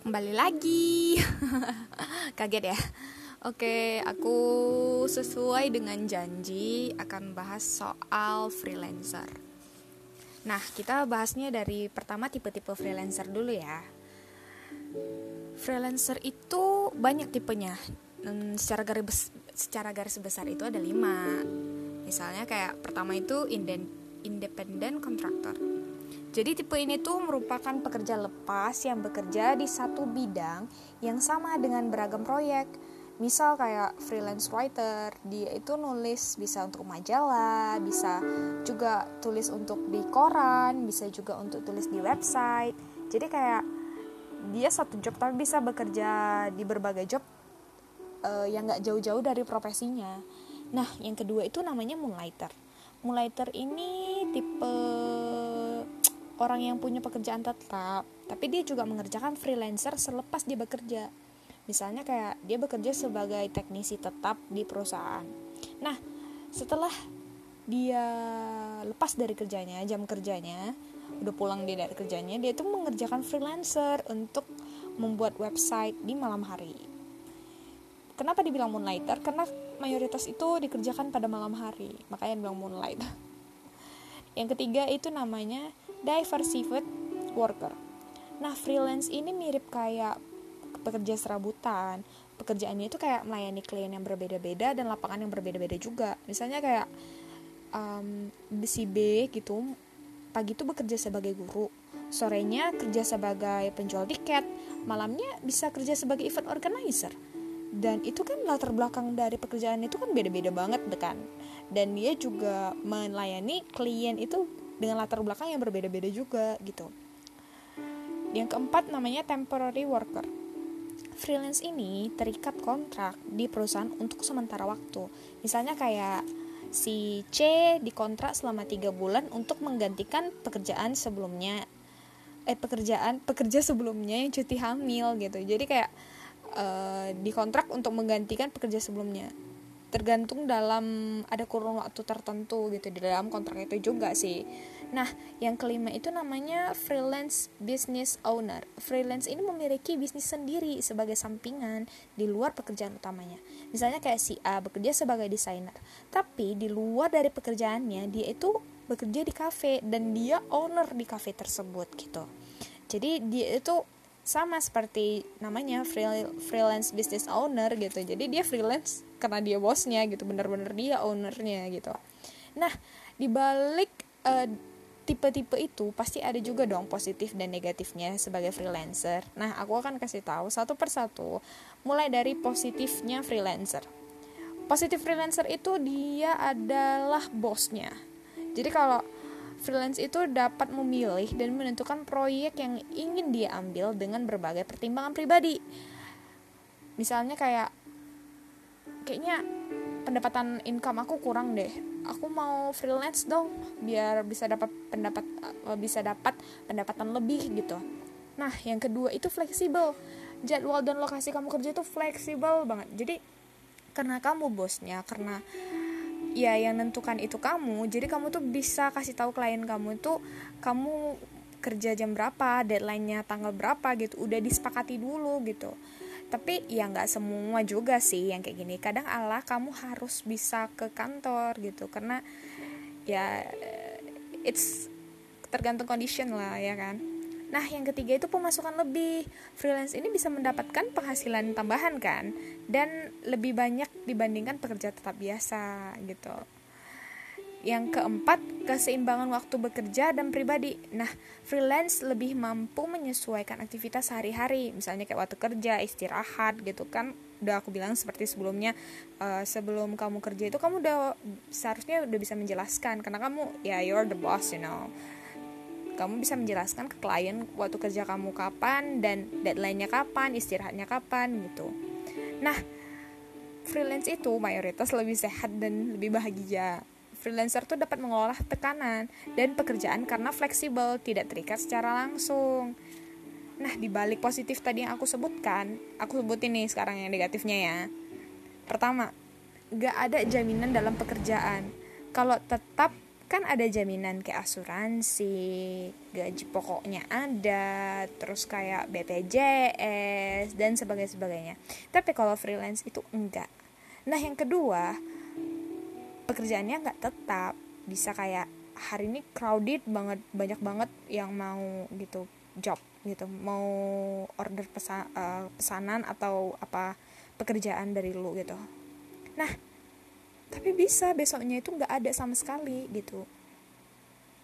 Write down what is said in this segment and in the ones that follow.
kembali lagi. Kaget ya? Oke aku sesuai dengan janji akan bahas soal freelancer. Nah kita bahasnya dari pertama tipe-tipe freelancer dulu ya. Freelancer itu banyak tipenya. Dan secara garis secara garis besar itu ada lima. Misalnya kayak pertama itu independent contractor jadi tipe ini tuh merupakan pekerja lepas yang bekerja di satu bidang yang sama dengan beragam proyek. Misal kayak freelance writer, dia itu nulis bisa untuk majalah, bisa juga tulis untuk di koran, bisa juga untuk tulis di website. Jadi kayak dia satu job tapi bisa bekerja di berbagai job uh, yang gak jauh-jauh dari profesinya. Nah, yang kedua itu namanya moonlighter. Moonlighter ini tipe orang yang punya pekerjaan tetap, tapi dia juga mengerjakan freelancer selepas dia bekerja. Misalnya kayak dia bekerja sebagai teknisi tetap di perusahaan. Nah, setelah dia lepas dari kerjanya, jam kerjanya, udah pulang dia dari kerjanya, dia itu mengerjakan freelancer untuk membuat website di malam hari. Kenapa dibilang moonlighter? Karena mayoritas itu dikerjakan pada malam hari, makanya dibilang moonlight. Yang ketiga itu namanya diversified worker. Nah, freelance ini mirip kayak pekerja serabutan. Pekerjaannya itu kayak melayani klien yang berbeda-beda dan lapangan yang berbeda-beda juga. Misalnya kayak um, si B gitu, pagi itu bekerja sebagai guru, sorenya kerja sebagai penjual tiket, malamnya bisa kerja sebagai event organizer. Dan itu kan latar belakang dari pekerjaan itu kan beda-beda banget kan. Dan dia juga melayani klien itu dengan latar belakang yang berbeda-beda juga gitu. Yang keempat namanya temporary worker. Freelance ini terikat kontrak di perusahaan untuk sementara waktu. Misalnya kayak si C dikontrak selama tiga bulan untuk menggantikan pekerjaan sebelumnya eh pekerjaan pekerja sebelumnya yang cuti hamil gitu jadi kayak uh, dikontrak untuk menggantikan pekerja sebelumnya tergantung dalam ada kurun waktu tertentu gitu di dalam kontrak itu juga sih. Nah, yang kelima itu namanya freelance business owner. Freelance ini memiliki bisnis sendiri sebagai sampingan di luar pekerjaan utamanya. Misalnya kayak si A bekerja sebagai desainer, tapi di luar dari pekerjaannya dia itu bekerja di kafe dan dia owner di kafe tersebut gitu. Jadi dia itu sama seperti namanya freelance business owner gitu. Jadi dia freelance karena dia bosnya gitu bener-bener dia ownernya gitu. Nah dibalik uh, tipe-tipe itu pasti ada juga dong positif dan negatifnya sebagai freelancer. Nah aku akan kasih tahu satu persatu mulai dari positifnya freelancer. Positif freelancer itu dia adalah bosnya. Jadi kalau freelance itu dapat memilih dan menentukan proyek yang ingin dia ambil dengan berbagai pertimbangan pribadi. Misalnya kayak kayaknya pendapatan income aku kurang deh. Aku mau freelance dong biar bisa dapat pendapat eh, bisa dapat pendapatan lebih gitu. Nah, yang kedua itu fleksibel. Jadwal dan lokasi kamu kerja itu fleksibel banget. Jadi karena kamu bosnya, karena ya yang nentukan itu kamu. Jadi kamu tuh bisa kasih tahu klien kamu itu kamu kerja jam berapa deadline-nya tanggal berapa gitu. Udah disepakati dulu gitu. Tapi ya nggak semua juga sih yang kayak gini. Kadang Allah kamu harus bisa ke kantor gitu. Karena ya it's tergantung condition lah ya kan Nah, yang ketiga itu pemasukan lebih. Freelance ini bisa mendapatkan penghasilan tambahan kan dan lebih banyak dibandingkan pekerja tetap biasa gitu. Yang keempat, keseimbangan waktu bekerja dan pribadi. Nah, freelance lebih mampu menyesuaikan aktivitas sehari-hari, misalnya kayak waktu kerja, istirahat gitu kan. Udah aku bilang seperti sebelumnya, uh, sebelum kamu kerja itu kamu udah seharusnya udah bisa menjelaskan karena kamu ya you're the boss, you know kamu bisa menjelaskan ke klien waktu kerja kamu kapan dan deadline-nya kapan, istirahatnya kapan gitu. Nah, freelance itu mayoritas lebih sehat dan lebih bahagia. Freelancer tuh dapat mengolah tekanan dan pekerjaan karena fleksibel, tidak terikat secara langsung. Nah, di balik positif tadi yang aku sebutkan, aku sebutin nih sekarang yang negatifnya ya. Pertama, gak ada jaminan dalam pekerjaan. Kalau tetap kan ada jaminan kayak asuransi gaji pokoknya ada terus kayak BPJS dan sebagainya sebagainya tapi kalau freelance itu enggak. Nah yang kedua pekerjaannya nggak tetap. Bisa kayak hari ini crowded banget banyak banget yang mau gitu job gitu. Mau order pesa, uh, pesanan atau apa pekerjaan dari lu gitu. Nah tapi bisa besoknya itu nggak ada sama sekali gitu.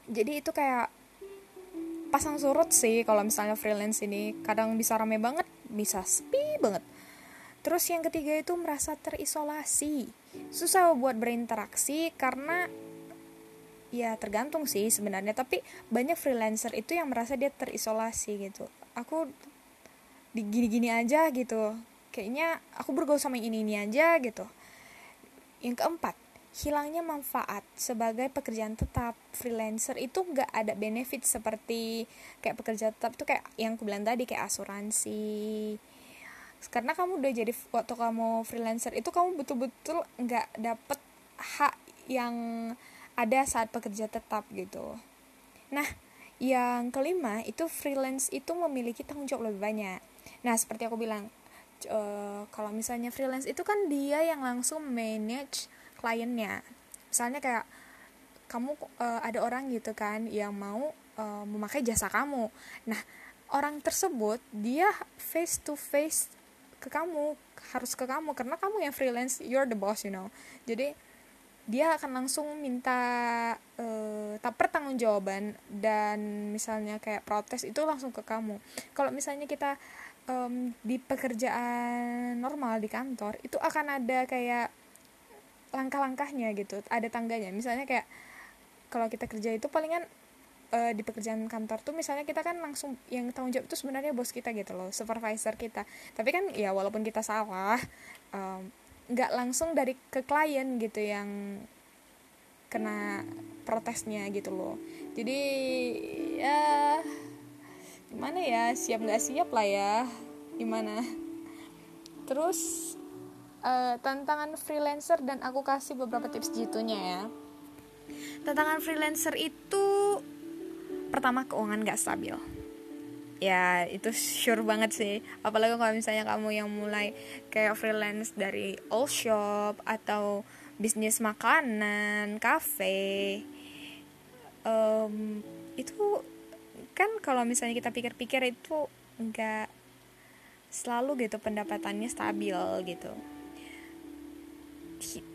Jadi itu kayak pasang surut sih kalau misalnya freelance ini. Kadang bisa rame banget bisa sepi banget. Terus yang ketiga itu merasa terisolasi. Susah buat berinteraksi karena ya tergantung sih sebenarnya. Tapi banyak freelancer itu yang merasa dia terisolasi gitu. Aku di gini-gini aja gitu. Kayaknya aku bergaul sama ini ini aja gitu yang keempat hilangnya manfaat sebagai pekerjaan tetap freelancer itu nggak ada benefit seperti kayak pekerja tetap itu kayak yang aku bilang tadi kayak asuransi karena kamu udah jadi waktu kamu freelancer itu kamu betul-betul nggak dapet hak yang ada saat pekerja tetap gitu. Nah, yang kelima itu freelance itu memiliki tanggung jawab lebih banyak. Nah, seperti aku bilang, uh, kalau misalnya freelance itu kan dia yang langsung manage kliennya. Misalnya kayak kamu uh, ada orang gitu kan yang mau uh, memakai jasa kamu. Nah, orang tersebut dia face to face ke kamu, harus ke kamu karena kamu yang freelance, you're the boss, you know. Jadi dia akan langsung minta uh, pertanggungjawaban dan misalnya kayak protes itu langsung ke kamu kalau misalnya kita um, di pekerjaan normal di kantor itu akan ada kayak langkah-langkahnya gitu ada tangganya. Misalnya kayak kalau kita kerja itu palingan uh, di pekerjaan kantor tuh misalnya kita kan langsung yang tanggung jawab itu sebenarnya bos kita gitu loh supervisor kita. Tapi kan ya walaupun kita salah um, nggak langsung dari ke klien gitu yang kena protesnya gitu loh. Jadi ya gimana ya siap nggak siap lah ya. Gimana? Terus uh, tantangan freelancer dan aku kasih beberapa tips jitunya ya. Tantangan freelancer itu pertama keuangan nggak stabil. Ya itu sure banget sih. Apalagi kalau misalnya kamu yang mulai kayak freelance dari all shop atau bisnis makanan cafe um, itu kan kalau misalnya kita pikir-pikir itu enggak selalu gitu pendapatannya stabil gitu.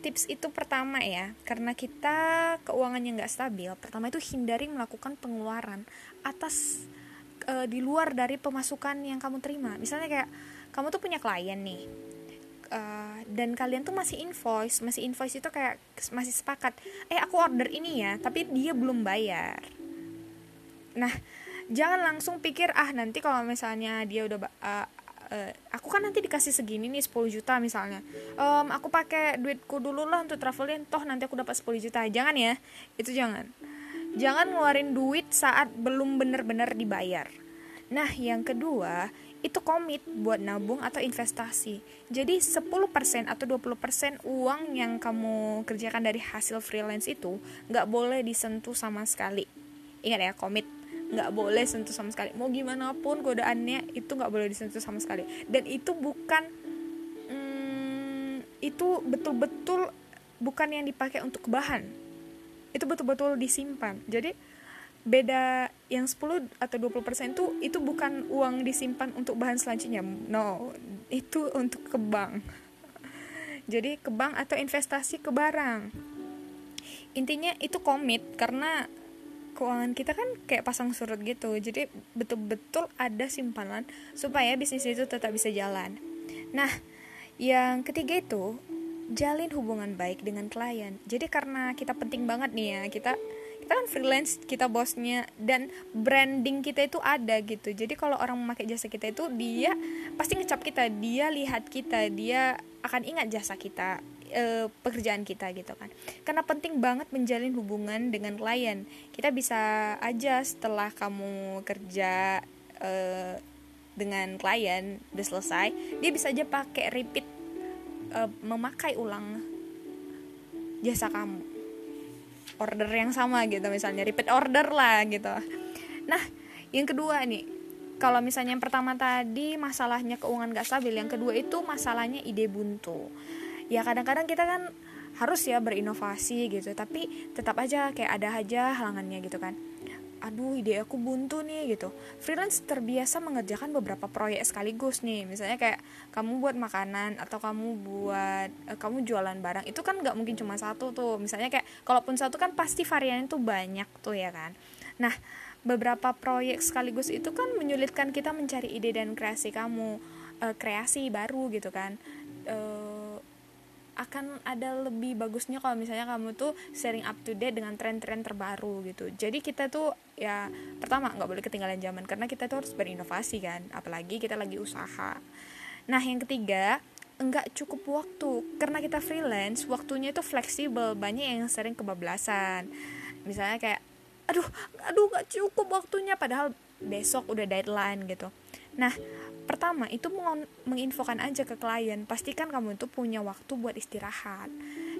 Tips itu pertama ya karena kita keuangannya nggak stabil pertama itu hindari melakukan pengeluaran atas uh, di luar dari pemasukan yang kamu terima. Misalnya kayak kamu tuh punya klien nih uh, dan kalian tuh masih invoice masih invoice itu kayak masih sepakat eh aku order ini ya tapi dia belum bayar. Nah jangan langsung pikir ah nanti kalau misalnya dia udah uh, uh, aku kan nanti dikasih segini nih 10 juta misalnya um, aku pakai duitku dulu lah untuk traveling toh nanti aku dapat 10 juta jangan ya itu jangan jangan ngeluarin duit saat belum benar-benar dibayar. Nah, yang kedua, itu komit buat nabung atau investasi. Jadi 10% atau 20% uang yang kamu kerjakan dari hasil freelance itu nggak boleh disentuh sama sekali. Ingat ya, komit nggak boleh sentuh sama sekali. Mau gimana pun godaannya itu nggak boleh disentuh sama sekali. Dan itu bukan hmm, itu betul-betul bukan yang dipakai untuk bahan. Itu betul-betul disimpan. Jadi beda yang 10 atau 20% itu itu bukan uang disimpan untuk bahan selanjutnya. No itu untuk ke bank. Jadi ke bank atau investasi ke barang. Intinya itu komit karena keuangan kita kan kayak pasang surut gitu jadi betul-betul ada simpanan supaya bisnis itu tetap bisa jalan nah yang ketiga itu jalin hubungan baik dengan klien. Jadi karena kita penting banget nih ya, kita kita kan freelance, kita bosnya dan branding kita itu ada gitu. Jadi kalau orang memakai jasa kita itu dia pasti ngecap kita, dia lihat kita, dia akan ingat jasa kita, e, pekerjaan kita gitu kan. Karena penting banget menjalin hubungan dengan klien. Kita bisa aja setelah kamu kerja e, dengan klien udah selesai, dia bisa aja pakai repeat uh, memakai ulang jasa kamu order yang sama gitu misalnya repeat order lah gitu nah yang kedua nih kalau misalnya yang pertama tadi masalahnya keuangan gak stabil yang kedua itu masalahnya ide buntu ya kadang-kadang kita kan harus ya berinovasi gitu tapi tetap aja kayak ada aja halangannya gitu kan. Aduh ide aku buntu nih gitu. Freelance terbiasa mengerjakan beberapa proyek sekaligus nih. Misalnya kayak kamu buat makanan atau kamu buat uh, kamu jualan barang itu kan nggak mungkin cuma satu tuh. Misalnya kayak kalaupun satu kan pasti variannya tuh banyak tuh ya kan. Nah beberapa proyek sekaligus itu kan menyulitkan kita mencari ide dan kreasi kamu uh, kreasi baru gitu kan. Uh, akan ada lebih bagusnya kalau misalnya kamu tuh sharing up to date dengan tren-tren terbaru gitu. Jadi kita tuh ya pertama nggak boleh ketinggalan zaman karena kita tuh harus berinovasi kan apalagi kita lagi usaha. Nah yang ketiga enggak cukup waktu. Karena kita freelance waktunya itu fleksibel. Banyak yang sering kebablasan. Misalnya kayak aduh aduh nggak cukup waktunya. Padahal besok udah deadline gitu. Nah pertama itu menginfokan aja ke klien pastikan kamu itu punya waktu buat istirahat.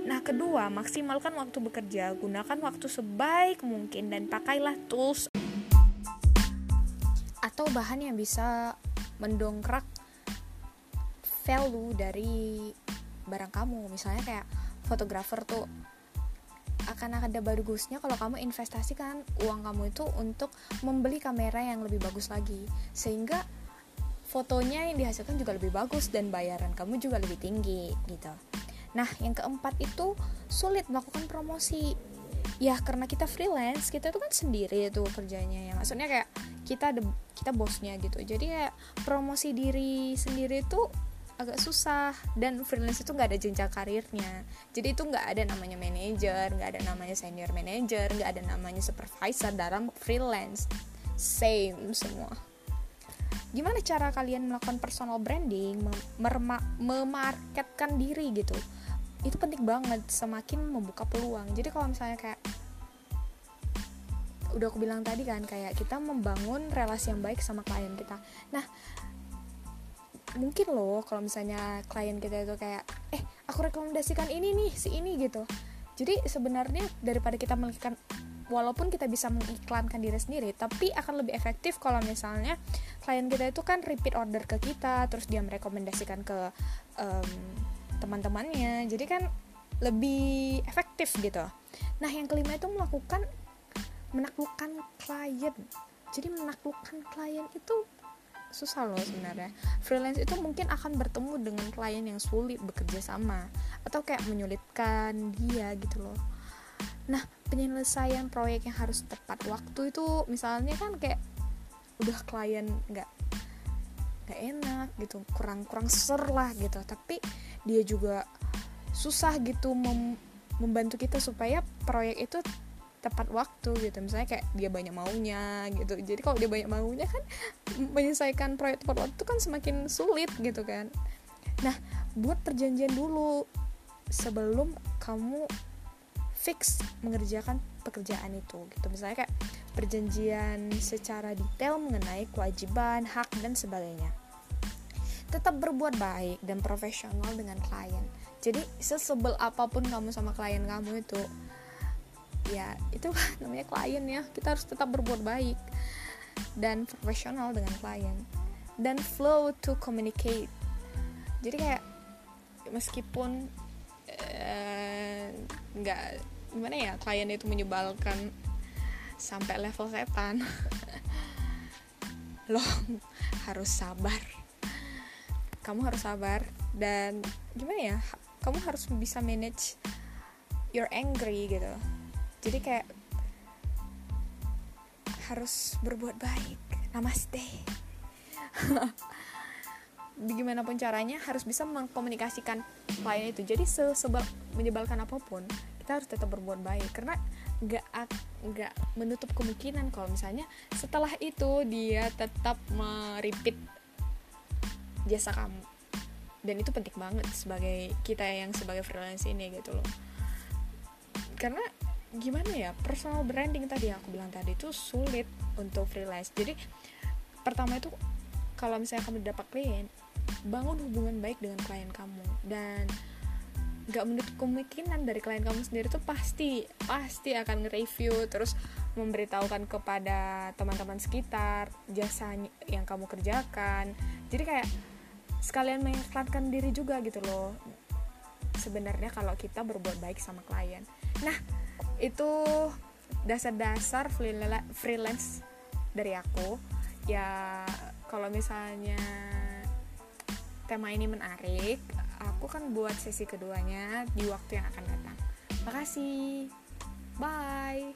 Nah kedua maksimalkan waktu bekerja gunakan waktu sebaik mungkin dan pakailah tools atau bahan yang bisa mendongkrak value dari barang kamu. Misalnya kayak fotografer tuh akan ada bagusnya kalau kamu investasikan uang kamu itu untuk membeli kamera yang lebih bagus lagi. Sehingga fotonya yang dihasilkan juga lebih bagus dan bayaran kamu juga lebih tinggi gitu. Nah, yang keempat itu sulit melakukan promosi. Ya, karena kita freelance, kita tuh kan sendiri itu kerjanya ya. Maksudnya kayak kita ada kita bosnya gitu. Jadi kayak promosi diri sendiri itu agak susah dan freelance itu nggak ada jenjang karirnya jadi itu nggak ada namanya manager nggak ada namanya senior manager nggak ada namanya supervisor dalam freelance same semua gimana cara kalian melakukan personal branding memarketkan diri gitu? Itu penting banget semakin membuka peluang. Jadi kalau misalnya kayak udah aku bilang tadi kan kayak kita membangun relasi yang baik sama klien kita. Nah mungkin loh kalau misalnya klien kita itu kayak eh aku rekomendasikan ini nih si ini gitu. Jadi sebenarnya daripada kita melakukan walaupun kita bisa mengiklankan diri sendiri tapi akan lebih efektif kalau misalnya klien kita itu kan repeat order ke kita terus dia merekomendasikan ke um, teman-temannya. Jadi kan lebih efektif gitu. Nah yang kelima itu melakukan menaklukkan klien. Jadi menaklukkan klien itu susah loh sebenarnya. Freelance itu mungkin akan bertemu dengan klien yang sulit bekerja sama atau kayak menyulitkan dia gitu loh. Nah penyelesaian proyek yang harus tepat waktu itu misalnya kan kayak udah klien nggak nggak enak gitu kurang kurang ser lah gitu. Tapi dia juga susah gitu mem membantu kita supaya proyek itu tepat waktu gitu. Misalnya kayak dia banyak maunya gitu. Jadi kalau dia banyak maunya kan menyelesaikan proyek tepat waktu kan semakin sulit gitu kan. Nah buat perjanjian dulu sebelum kamu fix mengerjakan pekerjaan itu gitu. Misalnya kayak perjanjian secara detail mengenai kewajiban hak dan sebagainya. Tetap berbuat baik dan profesional dengan klien. Jadi sesebel apa pun kamu sama klien kamu itu ya itu namanya klien ya. Kita harus tetap berbuat baik dan profesional dengan klien. Dan flow to communicate. Jadi kayak meskipun Eh, nggak uh, gimana ya klien itu menyebalkan sampai level setan. Lo harus sabar. Kamu harus sabar dan gimana ya kamu harus bisa manage your angry gitu. Jadi kayak harus berbuat baik. Namaste. Gimana pun caranya harus bisa mengkomunikasikan klien itu. Jadi sebab menyebalkan apa pun kita harus tetap berbuat baik. Karena nggak nggak menutup kemungkinan kalau misalnya setelah itu dia tetap meripit jasa kamu. Dan itu penting banget sebagai kita yang sebagai freelance ini gitu loh. Karena gimana ya personal branding tadi yang aku bilang tadi itu sulit untuk freelance. Jadi pertama itu kalau misalnya kamu dapat klien bangun hubungan baik dengan klien kamu. Dan nggak menutup kemungkinan dari klien kamu sendiri tuh pasti pasti akan nge-review terus memberitahukan kepada teman-teman sekitar jasa yang kamu kerjakan. Jadi kayak sekalian mengiklankan diri juga gitu loh sebenarnya kalau kita berbuat baik sama klien. Nah itu dasar-dasar freelance dari aku. Ya kalau misalnya tema ini menarik aku kan buat sesi keduanya di waktu yang akan datang. Makasih. Bye